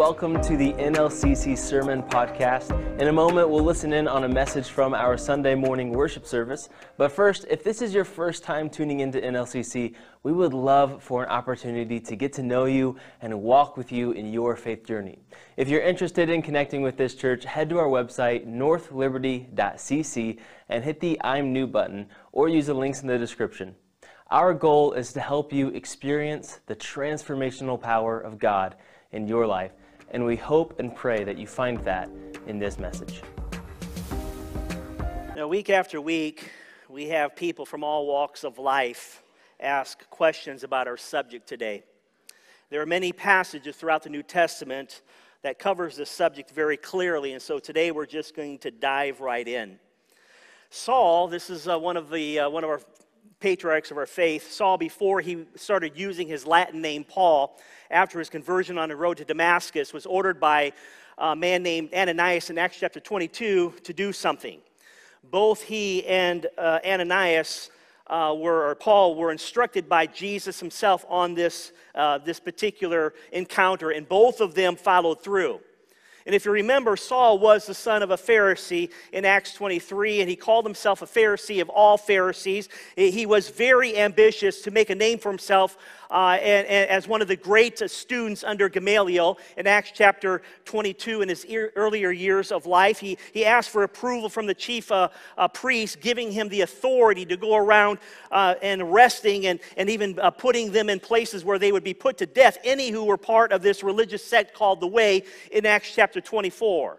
welcome to the NLCC Sermon Podcast. In a moment, we'll listen in on a message from our Sunday morning worship service. But first, if this is your first time tuning into NLCC, we would love for an opportunity to get to know you and walk with you in your faith journey. If you're interested in connecting with this church, head to our website, northliberty.cc, and hit the I'm New button or use the links in the description. Our goal is to help you experience the transformational power of God in your life. And we hope and pray that you find that in this message. Now, week after week, we have people from all walks of life ask questions about our subject today. There are many passages throughout the New Testament that covers this subject very clearly, and so today we're just going to dive right in. Saul, this is uh, one of the uh, one of our patriarchs of our faith. Saul, before he started using his Latin name Paul, after his conversion on the road to Damascus, was ordered by a man named Ananias in Acts chapter 22 to do something. Both he and uh, Ananias uh, were, or Paul, were instructed by Jesus himself on this, uh, this particular encounter, and both of them followed through. And if you remember, Saul was the son of a Pharisee in Acts 23, and he called himself a Pharisee of all Pharisees. He was very ambitious to make a name for himself uh, and, and as one of the great students under Gamaliel in Acts chapter 22 in his earlier years of life. He, he asked for approval from the chief uh, uh, priest, giving him the authority to go around uh, and arresting and, and even uh, putting them in places where they would be put to death, any who were part of this religious sect called the Way in Acts chapter 24.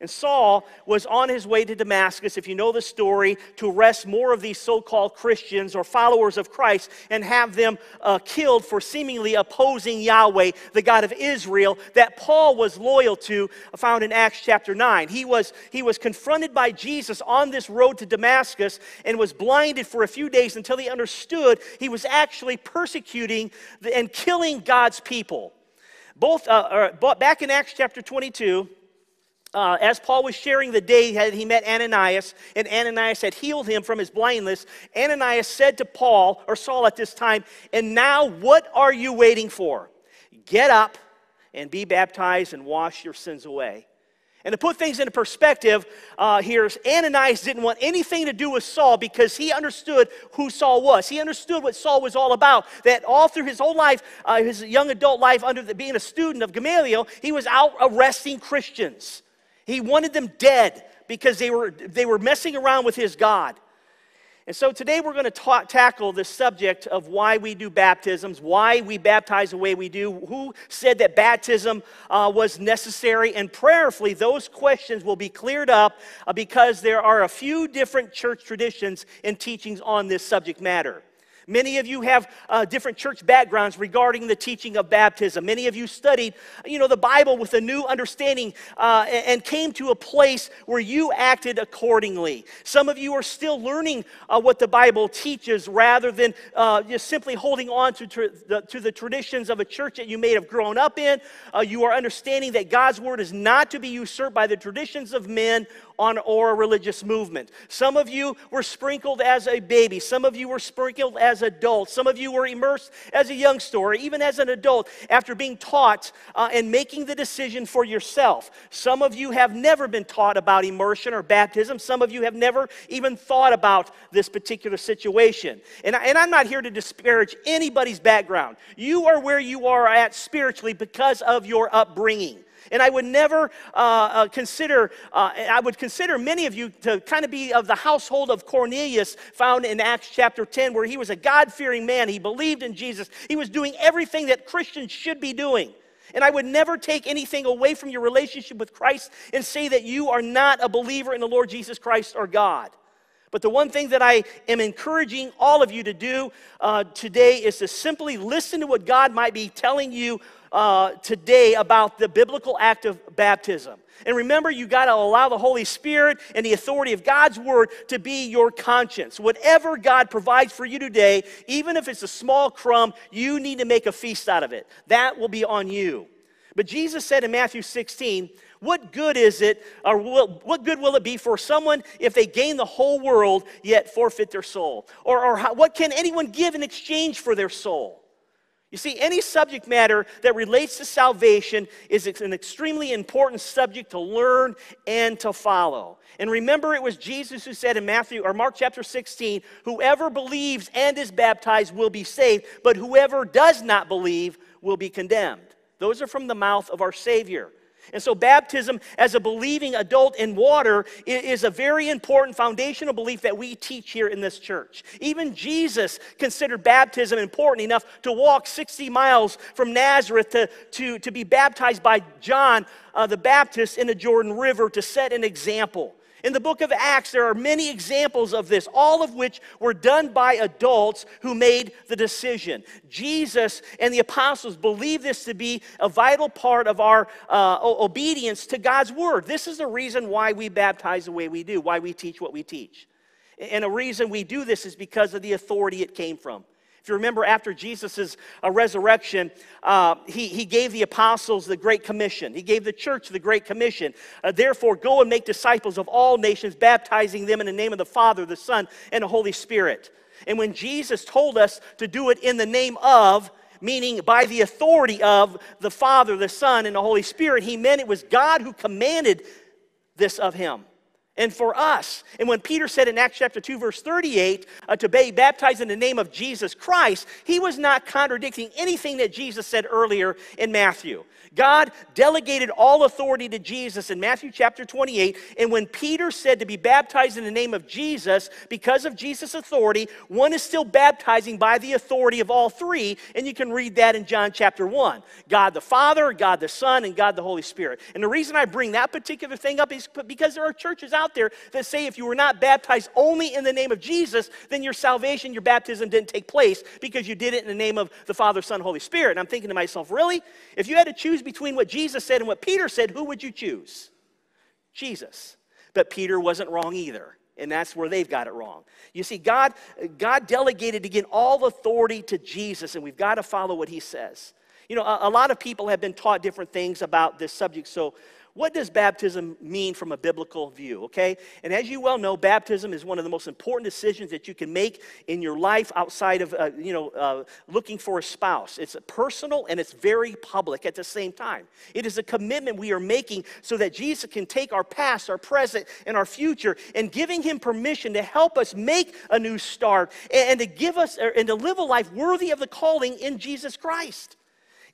And Saul was on his way to Damascus, if you know the story, to arrest more of these so called Christians or followers of Christ and have them uh, killed for seemingly opposing Yahweh, the God of Israel, that Paul was loyal to, found in Acts chapter 9. He was, he was confronted by Jesus on this road to Damascus and was blinded for a few days until he understood he was actually persecuting and killing God's people. Both, uh, back in Acts chapter 22, uh, as Paul was sharing the day that he met Ananias, and Ananias had healed him from his blindness, Ananias said to Paul, or Saul at this time, And now what are you waiting for? Get up and be baptized and wash your sins away. And to put things into perspective, uh, here, Ananias didn't want anything to do with Saul because he understood who Saul was. He understood what Saul was all about. That all through his whole life, uh, his young adult life, under the, being a student of Gamaliel, he was out arresting Christians. He wanted them dead because they were, they were messing around with his God. And so today we're going to ta- tackle the subject of why we do baptisms, why we baptize the way we do, who said that baptism uh, was necessary, and prayerfully those questions will be cleared up uh, because there are a few different church traditions and teachings on this subject matter. Many of you have uh, different church backgrounds regarding the teaching of baptism. Many of you studied, you know, the Bible with a new understanding uh, and came to a place where you acted accordingly. Some of you are still learning uh, what the Bible teaches rather than uh, just simply holding on to, to, the, to the traditions of a church that you may have grown up in. Uh, you are understanding that God's word is not to be usurped by the traditions of men on or a religious movement. Some of you were sprinkled as a baby. Some of you were sprinkled as adults. Some of you were immersed as a youngster or even as an adult after being taught uh, and making the decision for yourself. Some of you have never been taught about immersion or baptism. Some of you have never even thought about this particular situation. And, I, and I'm not here to disparage anybody's background. You are where you are at spiritually because of your upbringing. And I would never uh, uh, consider, uh, I would consider many of you to kind of be of the household of Cornelius, found in Acts chapter 10, where he was a God fearing man. He believed in Jesus, he was doing everything that Christians should be doing. And I would never take anything away from your relationship with Christ and say that you are not a believer in the Lord Jesus Christ or God. But the one thing that I am encouraging all of you to do uh, today is to simply listen to what God might be telling you uh, today about the biblical act of baptism. And remember, you got to allow the Holy Spirit and the authority of God's word to be your conscience. Whatever God provides for you today, even if it's a small crumb, you need to make a feast out of it. That will be on you. But Jesus said in Matthew 16, what good is it, or what good will it be for someone if they gain the whole world yet forfeit their soul? Or, or how, what can anyone give in exchange for their soul? You see, any subject matter that relates to salvation is an extremely important subject to learn and to follow. And remember, it was Jesus who said in Matthew or Mark chapter 16, whoever believes and is baptized will be saved, but whoever does not believe will be condemned. Those are from the mouth of our Savior. And so, baptism as a believing adult in water is a very important foundational belief that we teach here in this church. Even Jesus considered baptism important enough to walk 60 miles from Nazareth to, to, to be baptized by John uh, the Baptist in the Jordan River to set an example. In the book of Acts, there are many examples of this, all of which were done by adults who made the decision. Jesus and the apostles believe this to be a vital part of our uh, obedience to God's word. This is the reason why we baptize the way we do, why we teach what we teach. And a reason we do this is because of the authority it came from. If you remember, after Jesus' uh, resurrection, uh, he, he gave the apostles the Great Commission. He gave the church the Great Commission. Uh, Therefore, go and make disciples of all nations, baptizing them in the name of the Father, the Son, and the Holy Spirit. And when Jesus told us to do it in the name of, meaning by the authority of the Father, the Son, and the Holy Spirit, he meant it was God who commanded this of him and for us. And when Peter said in Acts chapter 2, verse 38, uh, to be baptized in the name of Jesus Christ, he was not contradicting anything that Jesus said earlier in Matthew. God delegated all authority to Jesus in Matthew chapter 28. And when Peter said to be baptized in the name of Jesus, because of Jesus' authority, one is still baptizing by the authority of all three. And you can read that in John chapter 1 God the Father, God the Son, and God the Holy Spirit. And the reason I bring that particular thing up is because there are churches out there that say if you were not baptized only in the name of Jesus, then your salvation, your baptism didn't take place because you did it in the name of the Father, Son, Holy Spirit. And I'm thinking to myself, really? If you had to choose between what Jesus said and what Peter said, who would you choose? Jesus. But Peter wasn't wrong either. And that's where they've got it wrong. You see, God, God delegated again all authority to Jesus, and we've got to follow what he says. You know, a, a lot of people have been taught different things about this subject, so what does baptism mean from a biblical view, okay? And as you well know, baptism is one of the most important decisions that you can make in your life outside of, uh, you know, uh, looking for a spouse. It's personal and it's very public at the same time. It is a commitment we are making so that Jesus can take our past, our present, and our future and giving him permission to help us make a new start and, and to give us, and to live a life worthy of the calling in Jesus Christ.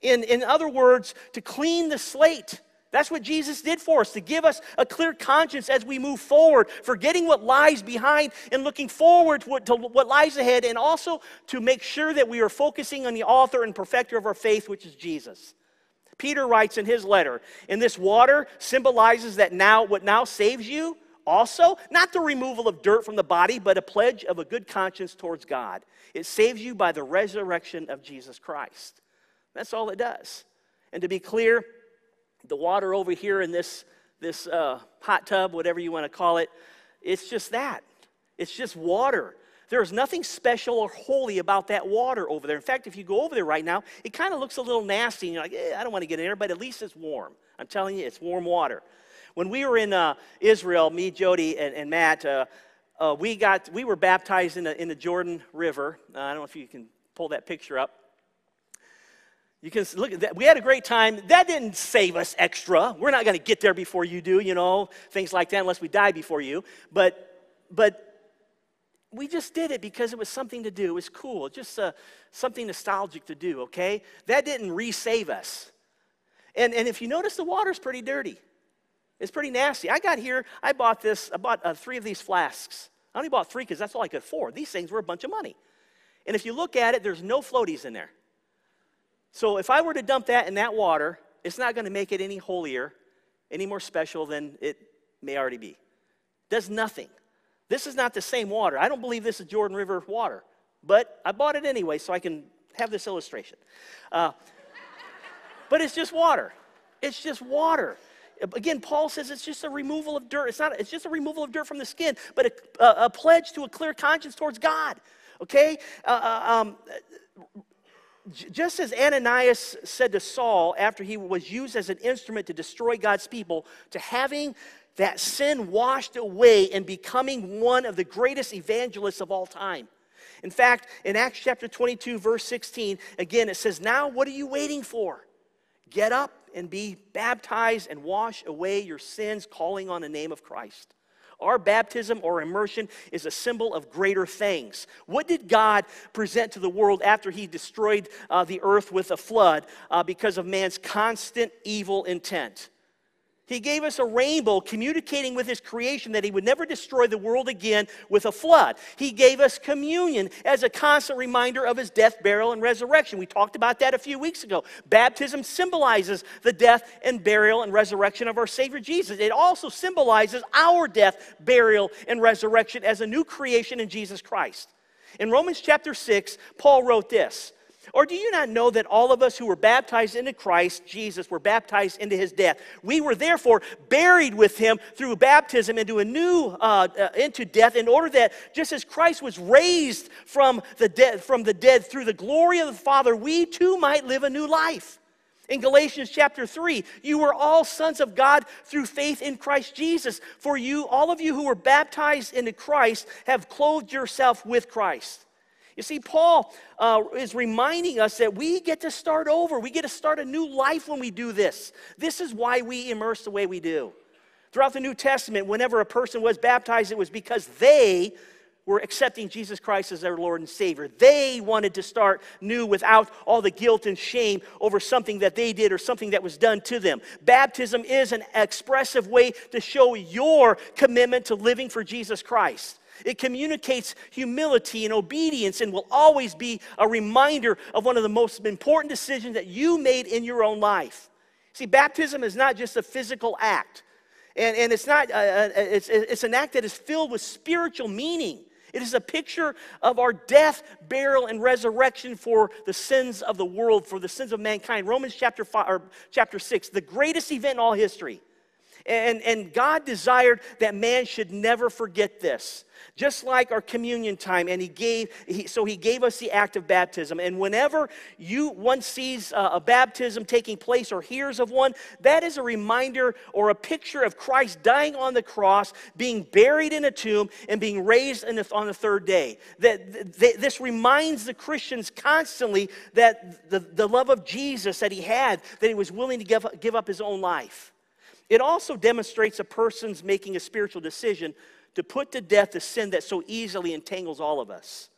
In, in other words, to clean the slate that's what Jesus did for us, to give us a clear conscience as we move forward, forgetting what lies behind and looking forward to what, to what, lies ahead, and also to make sure that we are focusing on the author and perfecter of our faith, which is Jesus. Peter writes in his letter, and this water symbolizes that now what now saves you also not the removal of dirt from the body, but a pledge of a good conscience towards God. It saves you by the resurrection of Jesus Christ. That's all it does. And to be clear, the water over here in this, this uh, hot tub, whatever you want to call it, it's just that. It's just water. There's nothing special or holy about that water over there. In fact, if you go over there right now, it kind of looks a little nasty. And you're like, eh, I don't want to get in there, but at least it's warm. I'm telling you, it's warm water. When we were in uh, Israel, me, Jody, and, and Matt, uh, uh, we, got, we were baptized in the, in the Jordan River. Uh, I don't know if you can pull that picture up. You can look at that. We had a great time. That didn't save us extra. We're not going to get there before you do, you know, things like that, unless we die before you. But, but we just did it because it was something to do. It was cool, just uh, something nostalgic to do, okay? That didn't resave us. And, and if you notice, the water's pretty dirty. It's pretty nasty. I got here, I bought this, I bought uh, three of these flasks. I only bought three because that's all I could afford. These things were a bunch of money. And if you look at it, there's no floaties in there. So if I were to dump that in that water, it's not going to make it any holier, any more special than it may already be. Does nothing. This is not the same water. I don't believe this is Jordan River water, but I bought it anyway so I can have this illustration. Uh, but it's just water. It's just water. Again, Paul says it's just a removal of dirt. It's not. It's just a removal of dirt from the skin, but a, a, a pledge to a clear conscience towards God. Okay. Uh, uh um, just as Ananias said to Saul after he was used as an instrument to destroy God's people, to having that sin washed away and becoming one of the greatest evangelists of all time. In fact, in Acts chapter 22, verse 16, again it says, Now what are you waiting for? Get up and be baptized and wash away your sins, calling on the name of Christ. Our baptism or immersion is a symbol of greater things. What did God present to the world after He destroyed uh, the earth with a flood uh, because of man's constant evil intent? He gave us a rainbow communicating with his creation that he would never destroy the world again with a flood. He gave us communion as a constant reminder of his death, burial, and resurrection. We talked about that a few weeks ago. Baptism symbolizes the death and burial and resurrection of our Savior Jesus. It also symbolizes our death, burial, and resurrection as a new creation in Jesus Christ. In Romans chapter 6, Paul wrote this or do you not know that all of us who were baptized into Christ Jesus were baptized into his death? We were therefore buried with him through baptism into a new uh, uh, into death, in order that just as Christ was raised from the dead from the dead through the glory of the Father, we too might live a new life. In Galatians chapter 3, you were all sons of God through faith in Christ Jesus. For you, all of you who were baptized into Christ, have clothed yourself with Christ. You see, Paul uh, is reminding us that we get to start over. We get to start a new life when we do this. This is why we immerse the way we do. Throughout the New Testament, whenever a person was baptized, it was because they were accepting Jesus Christ as their Lord and Savior. They wanted to start new without all the guilt and shame over something that they did or something that was done to them. Baptism is an expressive way to show your commitment to living for Jesus Christ. It communicates humility and obedience and will always be a reminder of one of the most important decisions that you made in your own life. See, baptism is not just a physical act, and, and it's, not, uh, uh, it's, it's an act that is filled with spiritual meaning. It is a picture of our death, burial, and resurrection for the sins of the world, for the sins of mankind. Romans chapter, five, or chapter 6, the greatest event in all history. And, and God desired that man should never forget this. Just like our communion time, and he gave, he, so he gave us the act of baptism. And whenever you one sees a, a baptism taking place or hears of one, that is a reminder or a picture of Christ dying on the cross, being buried in a tomb, and being raised the, on the third day. That, that this reminds the Christians constantly that the, the love of Jesus that he had, that he was willing to give, give up his own life. It also demonstrates a person's making a spiritual decision to put to death the sin that so easily entangles all of us.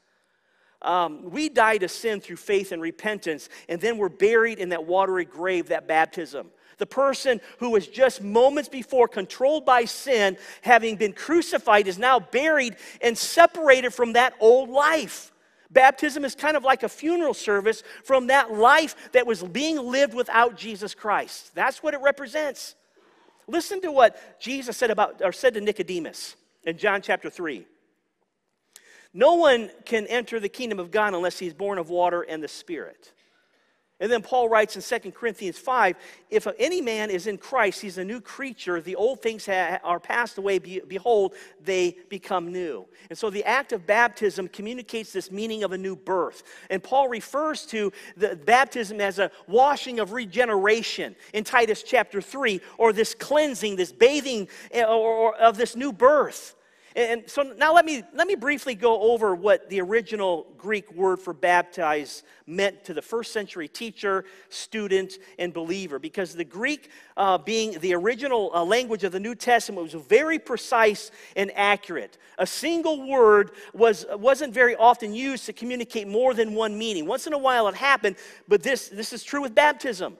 Um, we die to sin through faith and repentance, and then we're buried in that watery grave, that baptism. The person who was just moments before controlled by sin, having been crucified, is now buried and separated from that old life. Baptism is kind of like a funeral service from that life that was being lived without Jesus Christ. That's what it represents. Listen to what Jesus said about or said to Nicodemus in John chapter 3. No one can enter the kingdom of God unless he's born of water and the Spirit. And then Paul writes in 2 Corinthians 5 if any man is in Christ, he's a new creature. The old things ha- are passed away. Be- behold, they become new. And so the act of baptism communicates this meaning of a new birth. And Paul refers to the baptism as a washing of regeneration in Titus chapter 3, or this cleansing, this bathing eh, or, or of this new birth. And so now let me, let me briefly go over what the original Greek word for baptize meant to the first century teacher, student, and believer. Because the Greek, uh, being the original uh, language of the New Testament, was very precise and accurate. A single word was, wasn't very often used to communicate more than one meaning. Once in a while it happened, but this, this is true with baptism.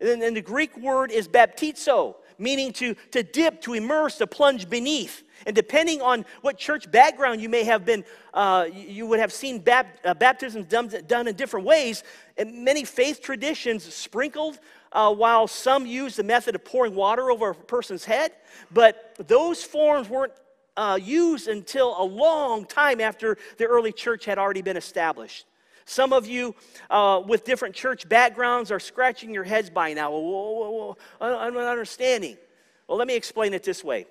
And, and the Greek word is baptizo, meaning to, to dip, to immerse, to plunge beneath. And depending on what church background you may have been, uh, you would have seen bap- uh, baptisms done, done, in different ways. And many faith traditions sprinkled, uh, while some use the method of pouring water over a person's head. But those forms weren't uh, used until a long time after the early church had already been established. Some of you uh, with different church backgrounds are scratching your heads by now. Whoa, whoa, whoa, I'm not understanding. Well, let me explain it this way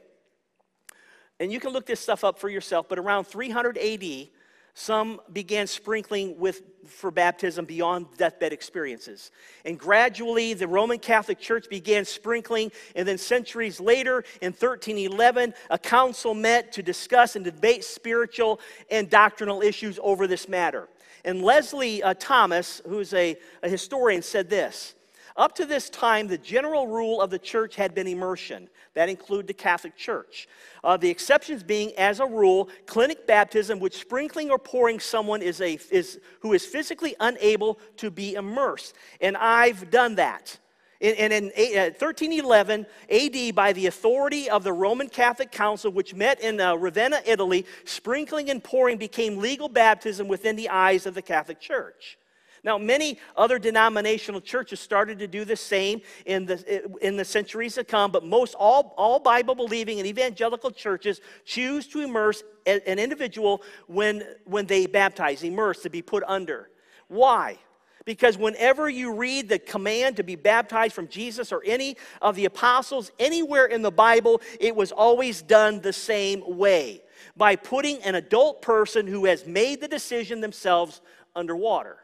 and you can look this stuff up for yourself, but around 300 AD, Some began sprinkling with, for baptism beyond deathbed experiences. And gradually, the Roman Catholic Church began sprinkling. And then, centuries later, in 1311, a council met to discuss and debate spiritual and doctrinal issues over this matter. And Leslie uh, Thomas, who's a, a historian, said this Up to this time, the general rule of the church had been immersion. That include the Catholic Church. Uh, the exceptions being, as a rule, clinic baptism, which sprinkling or pouring someone is a, is, who is physically unable to be immersed. And I've done that. And in 1311 uh, AD, by the authority of the Roman Catholic Council, which met in uh, Ravenna, Italy, sprinkling and pouring became legal baptism within the eyes of the Catholic Church. Now, many other denominational churches started to do the same in the, in the centuries to come, but most all, all Bible believing and evangelical churches choose to immerse an individual when, when they baptize, immerse, to be put under. Why? Because whenever you read the command to be baptized from Jesus or any of the apostles, anywhere in the Bible, it was always done the same way by putting an adult person who has made the decision themselves underwater.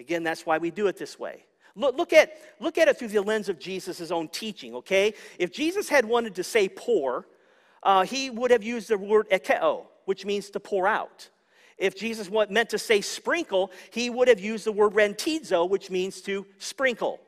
Again, that's why we do it this way. Look, look, at, look at it through the lens of Jesus' own teaching, okay? If Jesus had wanted to say pour, uh, he would have used the word ekeo, which means to pour out. If Jesus meant to say sprinkle, he would have used the word rantizo, which means to sprinkle.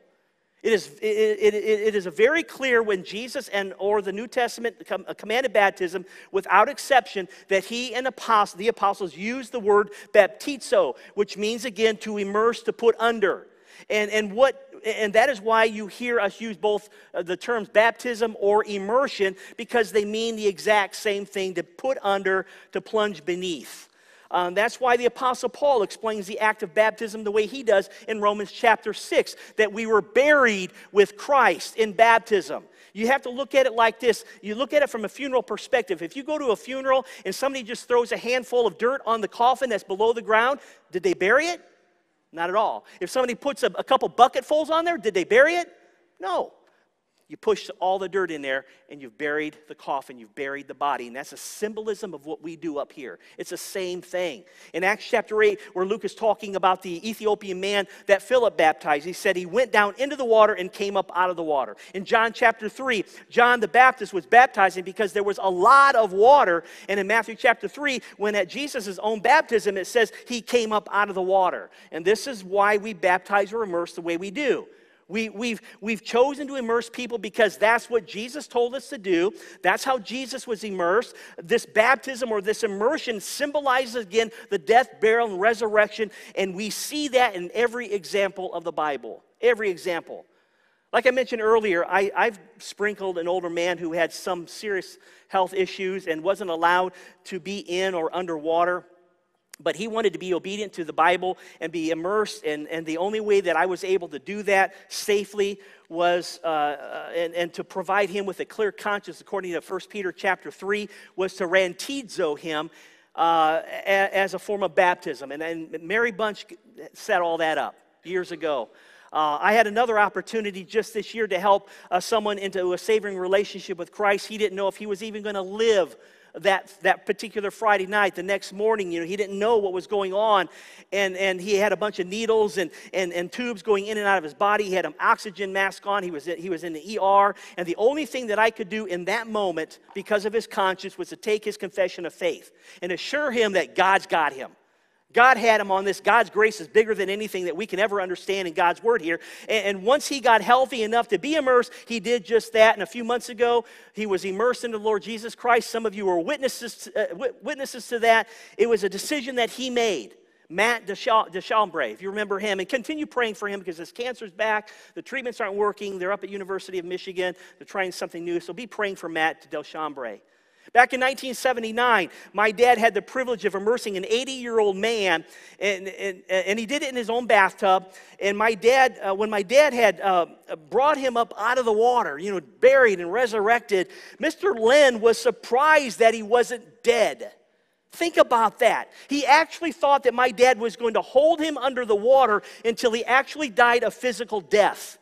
It is, it, it, it is very clear when Jesus and or the New Testament commanded baptism without exception that he and apostle, the apostles used the word baptizo, which means again to immerse, to put under. And, and what and that is why you hear us use both uh, the terms baptism or immersion because they mean the exact same thing to put under, to plunge beneath. Um, that's why the Apostle Paul explains the act of baptism the way he does in Romans chapter 6 that we were buried with Christ in baptism. You have to look at it like this. You look at it from a funeral perspective. If you go to a funeral and somebody just throws a handful of dirt on the coffin that's below the ground, did they bury it? Not at all. If somebody puts a, a couple bucketfuls on there, did they bury it? No. You push all the dirt in there and you've buried the coffin, you've buried the body. And that's a symbolism of what we do up here. It's the same thing. In Acts chapter 8, where Luke is talking about the Ethiopian man that Philip baptized, he said he went down into the water and came up out of the water. In John chapter 3, John the Baptist was baptizing because there was a lot of water. And in Matthew chapter 3, when at Jesus' own baptism, it says he came up out of the water. And this is why we baptize or immerse the way we do. We, we've, we've chosen to immerse people because that's what Jesus told us to do. That's how Jesus was immersed. This baptism or this immersion symbolizes again the death, burial, and resurrection. And we see that in every example of the Bible. Every example. Like I mentioned earlier, I, have sprinkled an older man who had some serious health issues and wasn't allowed to be in or underwater but he wanted to be obedient to the Bible and be immersed. And, and the only way that I was able to do that safely was, uh, uh, and, and to provide him with a clear conscience, according to 1 Peter chapter 3, was to rantizo him uh, as a form of baptism. And, and Mary Bunch set all that up years ago. Uh, I had another opportunity just this year to help uh, someone into a saving relationship with Christ. He didn't know if he was even going to live that, that particular Friday night. The next morning, you know, he didn't know what was going on. And, and he had a bunch of needles and, and, and tubes going in and out of his body. He had an oxygen mask on. He was, he was in the ER. And the only thing that I could do in that moment, because of his conscience, was to take his confession of faith and assure him that God's got him. God had him on this. God's grace is bigger than anything that we can ever understand in God's word here. And, and, once he got healthy enough to be immersed, he did just that. And a few months ago, he was immersed into the Lord Jesus Christ. Some of you were witnesses uh, witnesses to that. It was a decision that he made. Matt Deschambre, if you remember him, and continue praying for him because his cancer's back, the treatments aren't working. They're up at University of Michigan. They're trying something new. So be praying for Matt Deschambre. Back in 1979, my dad had the privilege of immersing an 80 year old man, and, and, and he did it in his own bathtub. And my dad, uh, when my dad had uh, brought him up out of the water, you know, buried and resurrected, Mr. Lynn was surprised that he wasn't dead. Think about that. He actually thought that my dad was going to hold him under the water until he actually died a physical death.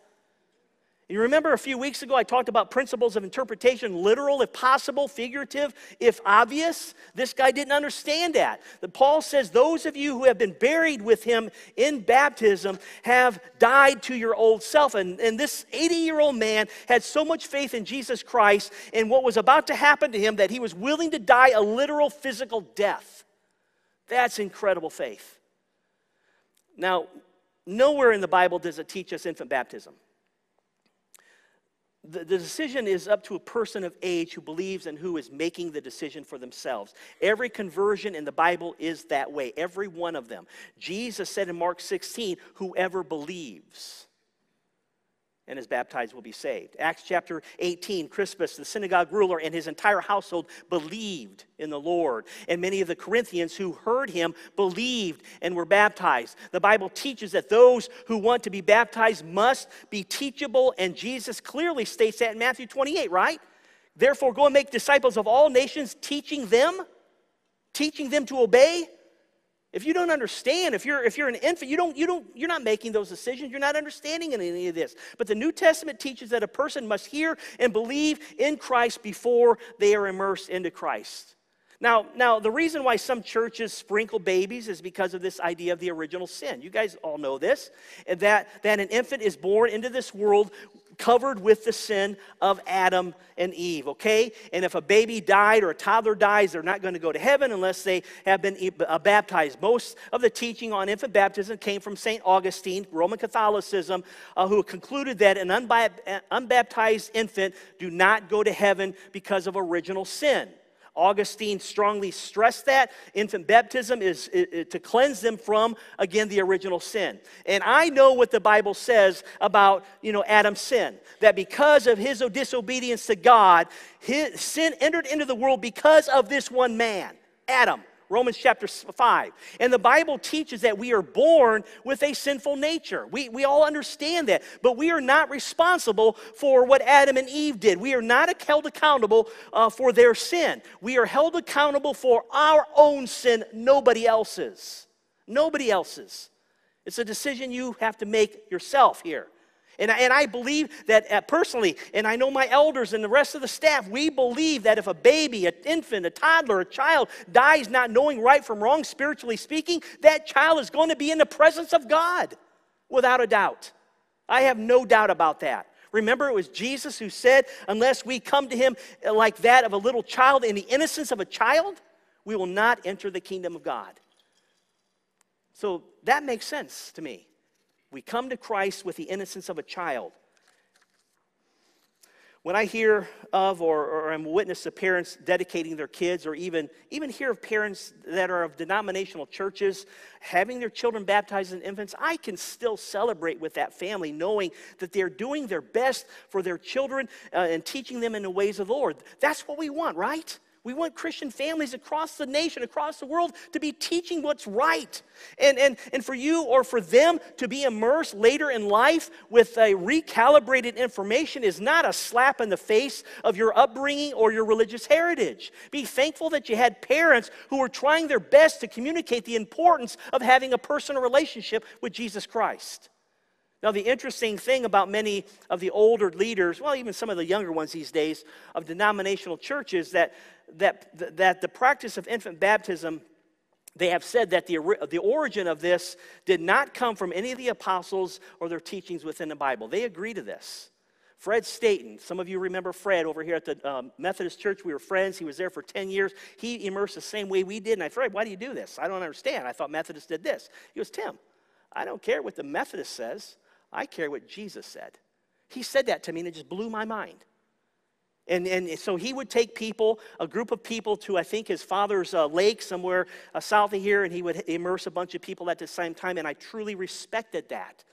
You remember a few weeks ago I talked about principles of interpretation literal if possible, figurative if obvious? This guy didn't understand that. That Paul says those of you who have been buried with him in baptism have died to your old self. And, and this 80 year old man had so much faith in Jesus Christ and what was about to happen to him that he was willing to die a literal physical death. That's incredible faith. Now, nowhere in the Bible does it teach us infant baptism the, the decision is up to a person of age who believes and who is making the decision for themselves. Every conversion in the Bible is that way, every one of them. Jesus said in Mark 16, whoever believes and is baptized will be saved. Acts chapter 18, Crispus, the synagogue ruler, and his entire household believed in the Lord. And many of the Corinthians who heard him believed and were baptized. The Bible teaches that those who want to be baptized must be teachable, and Jesus clearly states that in Matthew 28, right? Therefore, go and make disciples of all nations, teaching them, teaching them to obey if you don't understand, if you're if you're an infant, you don't you don't you're not making those decisions. You're not understanding any of this. But the New Testament teaches that a person must hear and believe in Christ before they are immersed into Christ. Now, now the reason why some churches sprinkle babies is because of this idea of the original sin. You guys all know this, and that that an infant is born into this world covered with the sin of Adam and Eve, okay? And if a baby died or a toddler dies, they're not going to go to heaven unless they have been uh, baptized. Most of the teaching on infant baptism came from St. Augustine, Roman Catholicism, uh, who concluded that an unbaptized infant do not go to heaven because of original sin. Augustine strongly stressed that infant baptism is, to cleanse them from, again, the original sin. And I know what the Bible says about, you know, Adam's sin. That because of his disobedience to God, his sin entered into the world because of this one man, Adam. Romans chapter 5. And the Bible teaches that we are born with a sinful nature. We, we all understand that. But we are not responsible for what Adam and Eve did. We are not held accountable uh, for their sin. We are held accountable for our own sin, nobody else's. Nobody else's. It's a decision you have to make yourself here. And I, and I believe that uh, personally, and I know my elders and the rest of the staff, we believe that if a baby, an infant, a toddler, a child dies not knowing right from wrong, spiritually speaking, that child is going to be in the presence of God, without a doubt. I have no doubt about that. Remember, it was Jesus who said, Unless we come to him like that of a little child in the innocence of a child, we will not enter the kingdom of God. So that makes sense to me. We come to Christ with the innocence of a child. When I hear of or, or am witness of parents dedicating their kids, or even, even hear of parents that are of denominational churches having their children baptized as infants, I can still celebrate with that family knowing that they're doing their best for their children uh, and teaching them in the ways of the Lord. That's what we want, right? We want Christian families across the nation, across the world, to be teaching what's right. And, and, and for you or for them to be immersed later in life with a recalibrated information is not a slap in the face of your upbringing or your religious heritage. Be thankful that you had parents who were trying their best to communicate the importance of having a personal relationship with Jesus Christ. Now, the interesting thing about many of the older leaders, well, even some of the younger ones these days, of denominational churches, that, that, that the practice of infant baptism, they have said that the, the origin of this did not come from any of the apostles or their teachings within the Bible. They agree to this. Fred Staten, some of you remember Fred over here at the um, Methodist Church. We were friends. He was there for 10 years. He immersed the same way we did. And I, said, Fred, why do you do this? I don't understand. I thought Methodists did this. He goes, Tim, I don't care what the Methodist says. I care what Jesus said. He said that to me and it just blew my mind. And, and so he would take people, a group of people, to I think his father's uh, lake somewhere uh, south of here, and he would immerse a bunch of people at the same time. And I truly respected that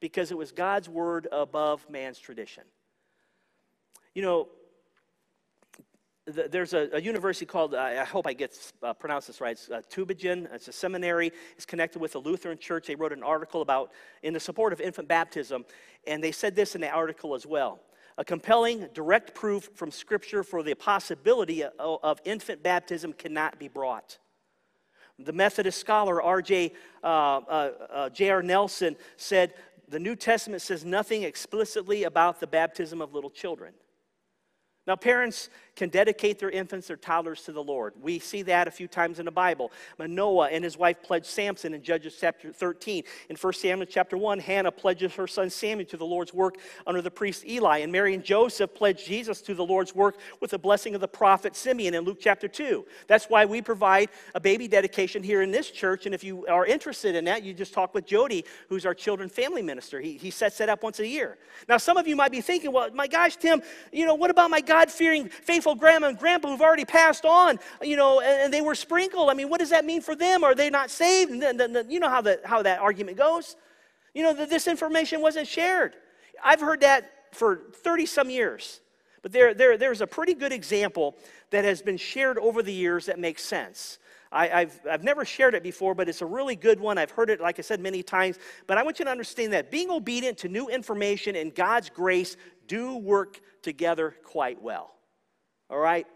because it was God's word above man's tradition. You know, there's a, a, university called, I hope I get uh, pronounced this right, it's uh, Tübingen. It's a seminary. It's connected with the Lutheran Church. They wrote an article about, in the support of infant baptism, and they said this in the article as well. A compelling, direct proof from Scripture for the possibility of, infant baptism cannot be brought. The Methodist scholar R.J. Uh, uh, uh, J.R. Nelson said, the New Testament says nothing explicitly about the baptism of little children. Now, parents can dedicate their infants or toddlers to the Lord. We see that a few times in the Bible. Manoah and his wife pledged Samson in Judges chapter 13. In 1 Samuel chapter 1, Hannah pledges her son Samuel to the Lord's work under the priest Eli. And Mary and Joseph pledged Jesus to the Lord's work with the blessing of the prophet Simeon in Luke chapter 2. That's why we provide a baby dedication here in this church. And if you are interested in that, you just talk with Jody, who's our children family minister. He, he sets that up once a year. Now, some of you might be thinking, well, my gosh, Tim, you know, what about my God fearing, faithful grandma and grandpa who've already passed on, you know, and, and, they were sprinkled. I mean, what does that mean for them? Are they not saved? And then, you know how, the, how that argument goes. You know, that this information wasn't shared. I've heard that for 30 some years. But there, there, there's a pretty good example that has been shared over the years that makes sense. I, have I've never shared it before, but it's a really good one. I've heard it, like I said, many times. But I want you to understand that being obedient to new information and God's grace do work together quite well. All right?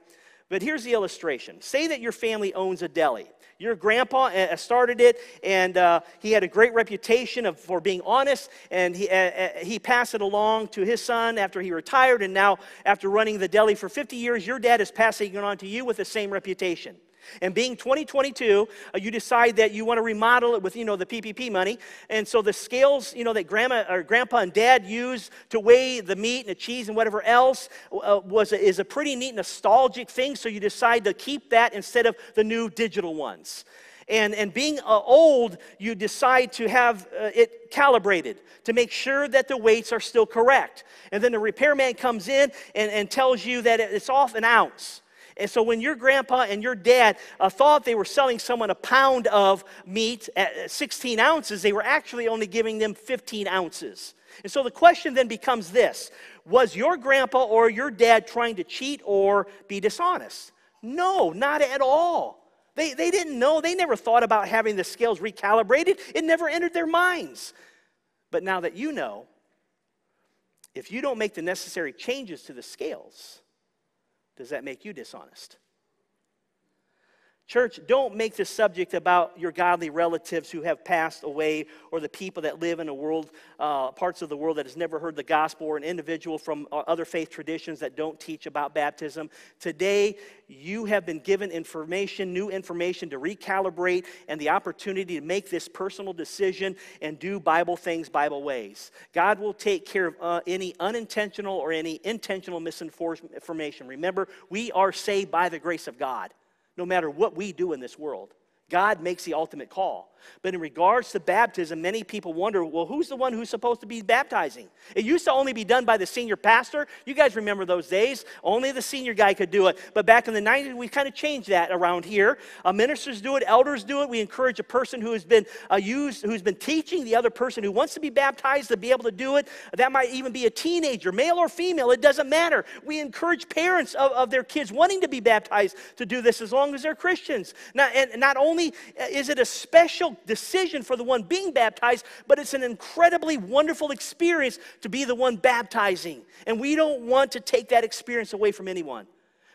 But here's the illustration say that your family owns a deli. Your grandpa uh, started it, and uh, he had a great reputation of, for being honest, and he, uh, he passed it along to his son after he retired. And now, after running the deli for 50 years, your dad is passing it on to you with the same reputation. And being 2022, uh, you decide that you want to remodel it with, you know, the PPP money. And so the scales, you know, that grandma or grandpa and dad use to weigh the meat and the cheese and whatever else uh, was a, is a pretty neat nostalgic thing. So you decide to keep that instead of the new digital ones. And, and being uh, old, you decide to have uh, it calibrated to make sure that the weights are still correct. And then the repairman comes in and, and tells you that it's off an ounce. And so when your grandpa and your dad uh, thought they were selling someone a pound of meat at 16 ounces, they were actually only giving them 15 ounces. And so the question then becomes this Was your grandpa or your dad trying to cheat or be dishonest? No, not at all. They, they didn't know. They never thought about having the scales recalibrated. It never entered their minds. But now that you know, if you don't make the necessary changes to the scales, does that make you dishonest? Church, don't make this subject about your godly relatives who have passed away or the people that live in a world, uh, parts of the world that has never heard the gospel or an individual from uh, other faith traditions that don't teach about baptism. Today, you have been given information, new information to recalibrate and the opportunity to make this personal decision and do Bible things Bible ways. God will take care of uh, any unintentional or any intentional misinformation. Remember, we are saved by the grace of God no matter what we do in this world. God makes the ultimate call. But in regards to baptism, many people wonder well, who's the one who's supposed to be baptizing? It used to only be done by the senior pastor. You guys remember those days? Only the senior guy could do it. But back in the 90s, we kind of changed that around here. Uh, ministers do it, elders do it. We encourage a person who has been uh, used, who's been teaching the other person who wants to be baptized to be able to do it. That might even be a teenager, male or female, it doesn't matter. We encourage parents of, of their kids wanting to be baptized to do this as long as they're Christians. Now, and not only is it a special decision for the one being baptized, but it's an incredibly wonderful experience to be the one baptizing. And we don't want to take that experience away from anyone.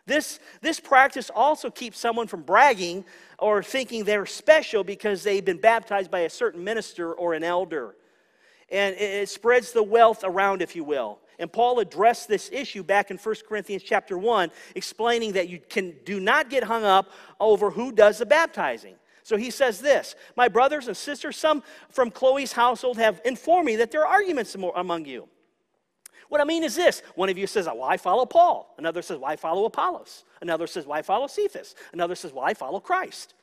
This, this practice also keeps someone from bragging or thinking they're special because they've been baptized by a certain minister or an elder. And it spreads the wealth around, if you will. And Paul addressed this issue back in 1 Corinthians chapter 1, explaining that you can do not get hung up over who does the baptizing. So he says this My brothers and sisters, some from Chloe's household have informed me that there are arguments among you. What I mean is this one of you says, I follow Paul. Another says, I follow Apollos. Another says, I follow Cephas. Another says, I follow Christ.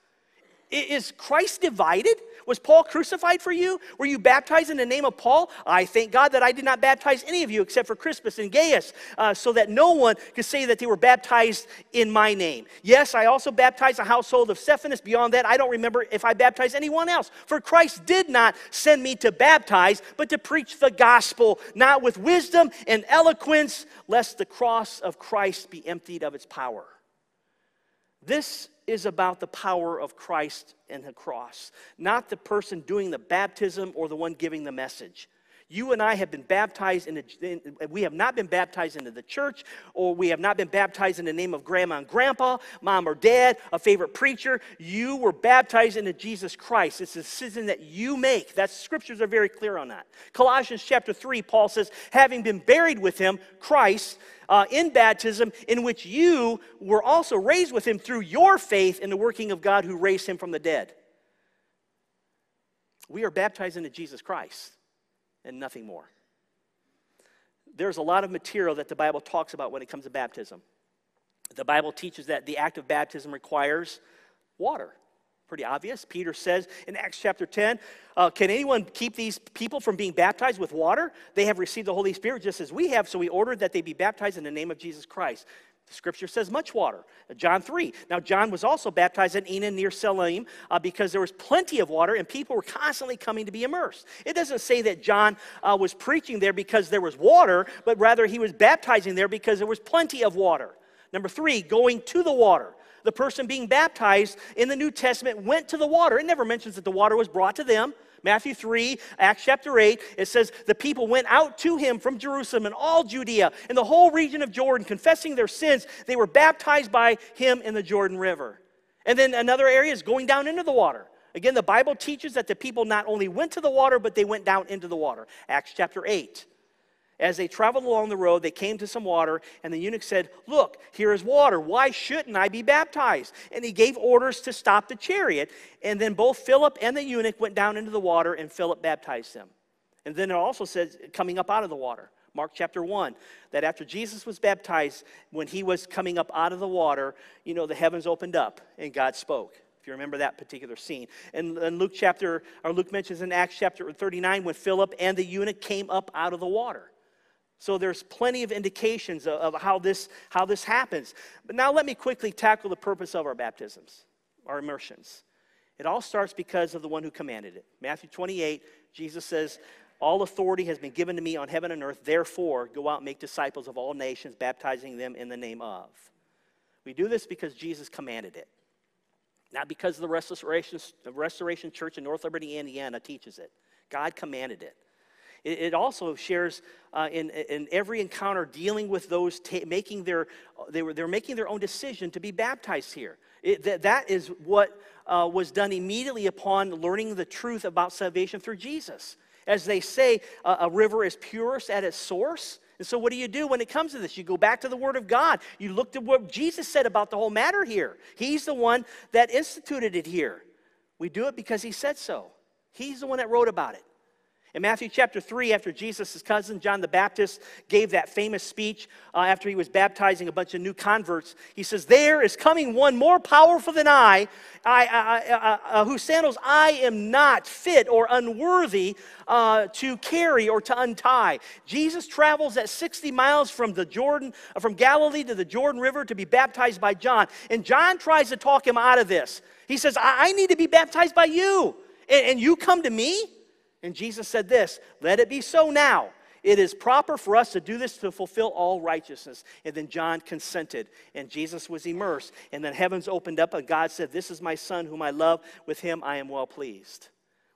Is Christ divided? Was Paul crucified for you? Were you baptized in the name of Paul? I thank God that I did not baptize any of you except for Crispus and Gaius, uh, so that no one could say that they were baptized in my name. Yes, I also baptized the household of Stephanas. Beyond that, I don't remember if I baptized anyone else. For Christ did not send me to baptize, but to preach the gospel, not with wisdom and eloquence, lest the cross of Christ be emptied of its power. This is about the power of Christ and the cross, not the person doing the baptism or the one giving the message. You and I have been baptized in, the, in, we have not been baptized into the church, or we have not been baptized in the name of grandma and grandpa, mom or dad, a favorite preacher. You were baptized into Jesus Christ. It's a decision that you make. That scriptures are very clear on that. Colossians chapter 3, Paul says, having been buried with him, Christ, uh, in baptism, in which you were also raised with him through your faith in the working of God who raised him from the dead. We are baptized into Jesus Christ and nothing more. There's a lot of material that the Bible talks about when it comes to baptism. The Bible teaches that the act of baptism requires water. Pretty obvious. Peter says in Acts chapter 10, uh, Can anyone keep these people from being baptized with water? They have received the Holy Spirit just as we have, so we ordered that they be baptized in the name of Jesus Christ. Scripture says much water. John 3. Now, John was also baptized in Aenon near Salim uh, because there was plenty of water and people were constantly coming to be immersed. It doesn't say that John uh, was preaching there because there was water, but rather he was baptizing there because there was plenty of water. Number three, going to the water. The person being baptized in the New Testament went to the water. It never mentions that the water was brought to them. Matthew 3, Acts chapter 8, it says, The people went out to him from Jerusalem and all Judea and the whole region of Jordan, confessing their sins. They were baptized by him in the Jordan River. And then another area is going down into the water. Again, the Bible teaches that the people not only went to the water, but they went down into the water. Acts chapter 8. As they traveled along the road, they came to some water, and the eunuch said, Look, here is water. Why shouldn't I be baptized? And he gave orders to stop the chariot. And then both Philip and the eunuch went down into the water, and Philip baptized them. And then it also says, coming up out of the water. Mark chapter 1, that after Jesus was baptized, when he was coming up out of the water, you know, the heavens opened up and God spoke. If you remember that particular scene. And, and Luke chapter, or Luke mentions in Acts chapter 39 when Philip and the eunuch came up out of the water. So there's plenty of indications of, of how, this, how this happens. But now let me quickly tackle the purpose of our baptisms, our immersions. It all starts because of the one who commanded it. Matthew 28, Jesus says, All authority has been given to me on heaven and earth. Therefore, go out and make disciples of all nations, baptizing them in the name of. We do this because Jesus commanded it. Not because the Restoration, the Restoration Church in North Liberty, Indiana teaches it. God commanded it. It, also shares uh, in, in every encounter dealing with those ta- making their, they were, they're making their own decision to be baptized here. It, that, that is what uh, was done immediately upon learning the truth about salvation through Jesus. As they say, uh, a river is purest at its source. And so, what do you do when it comes to this? You go back to the Word of God. You look at what Jesus said about the whole matter here. He's the one that instituted it here. We do it because He said so. He's the one that wrote about it. In Matthew chapter 3, after Jesus' cousin John the Baptist gave that famous speech uh, after he was baptizing a bunch of new converts, he says, There is coming one more powerful than I, I, I, I uh, whose sandals I am not fit or unworthy uh, to carry or to untie. Jesus travels at 60 miles from the Jordan, uh, from Galilee to the Jordan River to be baptized by John. And John tries to talk him out of this. He says, I, I need to be baptized by you, and, and you come to me? And Jesus said this Let it be so now. It is proper for us to do this to fulfill all righteousness. And then John consented, and Jesus was immersed. And then heavens opened up, and God said, This is my son whom I love. With him I am well pleased.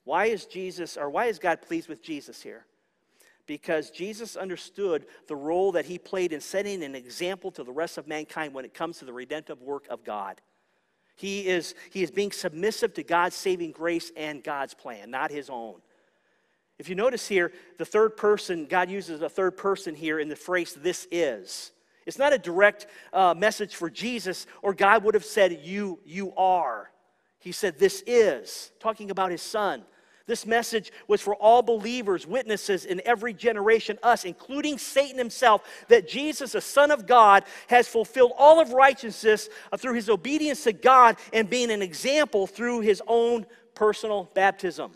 Why is Jesus, or why is God pleased with Jesus here? Because Jesus understood the role that he played in setting an example to the rest of mankind when it comes to the redemptive work of God. He is, he is being submissive to God's saving grace and God's plan, not his own. If you notice here, the third person, God uses a third person here in the phrase, this is. It's not a direct uh, message for Jesus, or God would have said, you, you are. He said, this is, talking about his son. This message was for all believers, witnesses in every generation, us, including Satan himself, that Jesus, the Son of God, has fulfilled all of righteousness uh, through his obedience to God and being an example through his own personal baptism.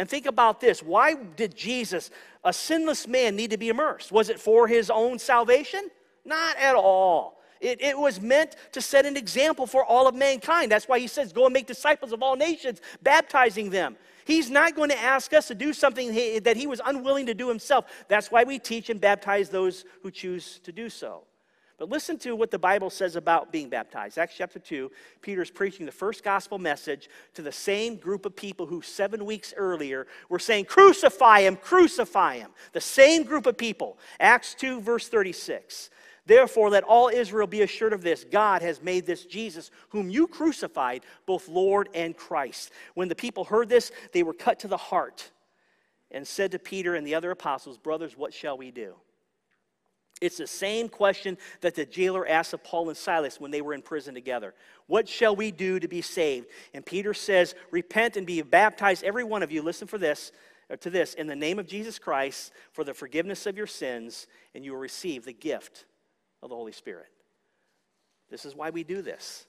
And think about this why did Jesus, a sinless man, need to be immersed? Was it for his own salvation? Not at all. It, it, was meant to set an example for all of mankind. That's why he says, Go and make disciples of all nations, baptizing them. He's not going to ask us to do something that he was unwilling to do himself. That's why we teach and baptize those who choose to do so. But listen to what the Bible says about being baptized. Acts chapter 2, Peter's preaching the first gospel message to the same group of people who seven weeks earlier were saying, Crucify him, crucify him. The same group of people. Acts 2, verse 36. Therefore, let all Israel be assured of this God has made this Jesus, whom you crucified, both Lord and Christ. When the people heard this, they were cut to the heart and said to Peter and the other apostles, Brothers, what shall we do? It's the same question that the jailer asked of Paul and Silas when they were in prison together. What shall we do to be saved? And Peter says, Repent and be baptized, every one of you. Listen for this, uh, to this, in the name of Jesus Christ for the forgiveness of your sins, and you will receive the gift of the Holy Spirit. This is why we do this.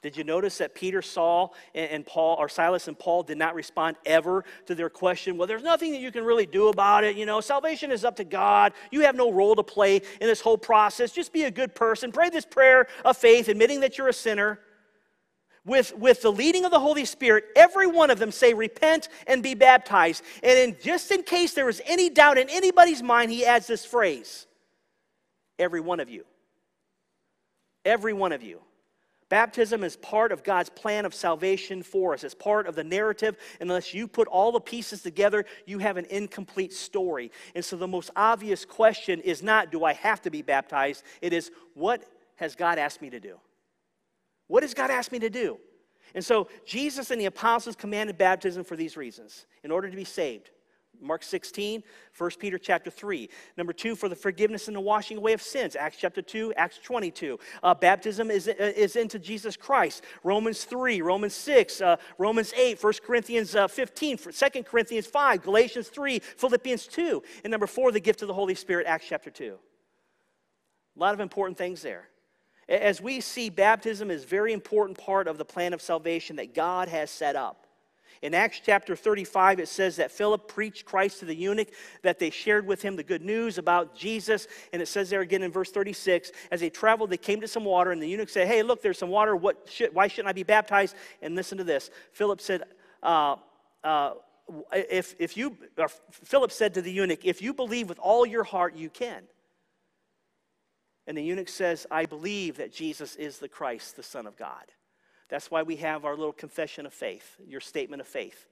Did you notice that Peter, Saul, and, Paul, or Silas and Paul did not respond ever to their question? Well, there's nothing that you can really do about it. You know, salvation is up to God. You have no role to play in this whole process. Just be a good person. Pray this prayer of faith, admitting that you're a sinner. With, with the leading of the Holy Spirit, every one of them say, Repent and be baptized. And in, just in case there was any doubt in anybody's mind, he adds this phrase Every one of you. Every one of you. Baptism is part of God's plan of salvation for us. It's part of the narrative. Unless you put all the pieces together, you have an incomplete story. And so the most obvious question is not, do I have to be baptized? It is, what has God asked me to do? What has God asked me to do? And so Jesus and the apostles commanded baptism for these reasons in order to be saved. Mark 16, 1 Peter chapter 3. Number two, for the forgiveness and the washing away of sins. Acts chapter 2, Acts 22. Uh, baptism is, uh, is into Jesus Christ. Romans 3, Romans 6, uh, Romans 8, 1 Corinthians uh, 15, 2 Corinthians 5, Galatians 3, Philippians 2. And number four, the gift of the Holy Spirit, Acts chapter 2. A lot of important things there. As we see, baptism is a very important part of the plan of salvation that God has set up. In Acts chapter 35, it says that Philip preached Christ to the eunuch, that they shared with him the good news about Jesus. And it says there again in verse 36 as they traveled, they came to some water, and the eunuch said, Hey, look, there's some water. What should, why shouldn't I be baptized? And listen to this Philip said, uh, uh, if, if you, Philip said to the eunuch, If you believe with all your heart, you can. And the eunuch says, I believe that Jesus is the Christ, the Son of God. That's why we have our little confession of faith, your statement of faith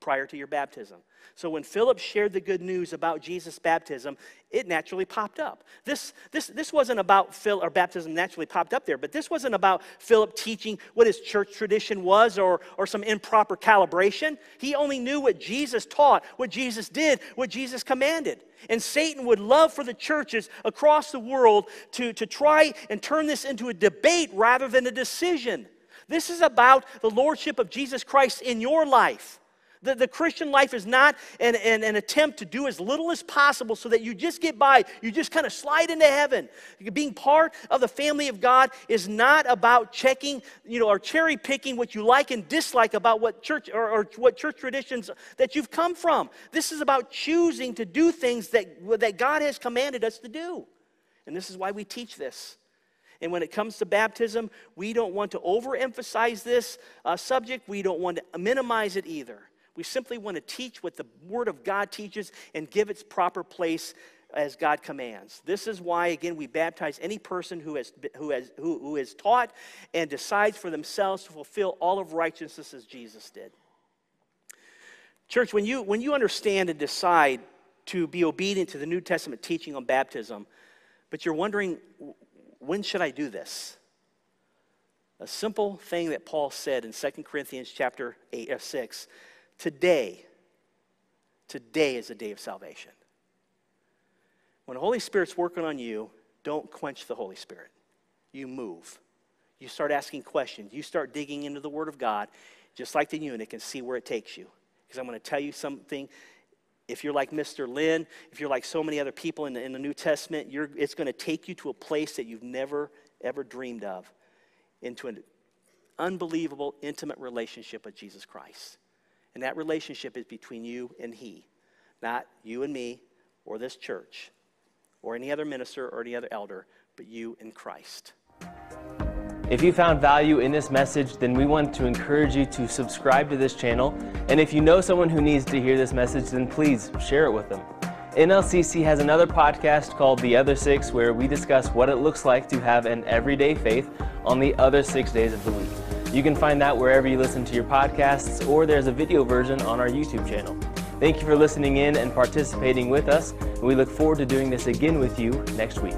prior to your baptism. So when Philip shared the good news about Jesus' baptism, it naturally popped up. This, this, this wasn't about Phil or baptism naturally popped up there, but this wasn't about Philip teaching what his church tradition was or, or some improper calibration. He only knew what Jesus taught, what Jesus did, what Jesus commanded. And Satan would love for the churches across the world to, to try and turn this into a debate rather than a decision. This is about the lordship of Jesus Christ in your life. The, the Christian life is not an, an, an, attempt to do as little as possible so that you just get by, you just kind of slide into heaven. Being part of the family of God is not about checking, you know, or cherry picking what you like and dislike about what church or, or what church traditions that you've come from. This is about choosing to do things that, that God has commanded us to do. And this is why we teach this. And when it comes to baptism, we don't want to overemphasize this uh, subject. We don't want to minimize it either. We simply want to teach what the Word of God teaches and give its proper place as God commands. This is why, again, we baptize any person who has, who has, who, who is taught and decides for themselves to fulfill all of righteousness as Jesus did. Church, when you, when you understand and decide to be obedient to the New Testament teaching on baptism, but you're wondering when should I do this? A simple thing that Paul said in 2 Corinthians chapter 8, uh, 6 today, today is a day of salvation. When the Holy Spirit's working on you, don't quench the Holy Spirit. You move. You start asking questions. You start digging into the Word of God, just like the eunuch, and see where it takes you. Because I'm going to tell you something if you're like Mr. Lynn, if you're like so many other people in the, in the New Testament, it's going to take you to a place that you've never, ever dreamed of into an unbelievable, intimate relationship with Jesus Christ. And that relationship is between you and He, not you and me or this church or any other minister or any other elder, but you and Christ. If you found value in this message, then we want to encourage you to subscribe to this channel. And if you know someone who needs to hear this message, then please share it with them. NLCC has another podcast called The Other Six, where we discuss what it looks like to have an everyday faith on the other six days of the week. You can find that wherever you listen to your podcasts, or there's a video version on our YouTube channel. Thank you for listening in and participating with us. We look forward to doing this again with you next week.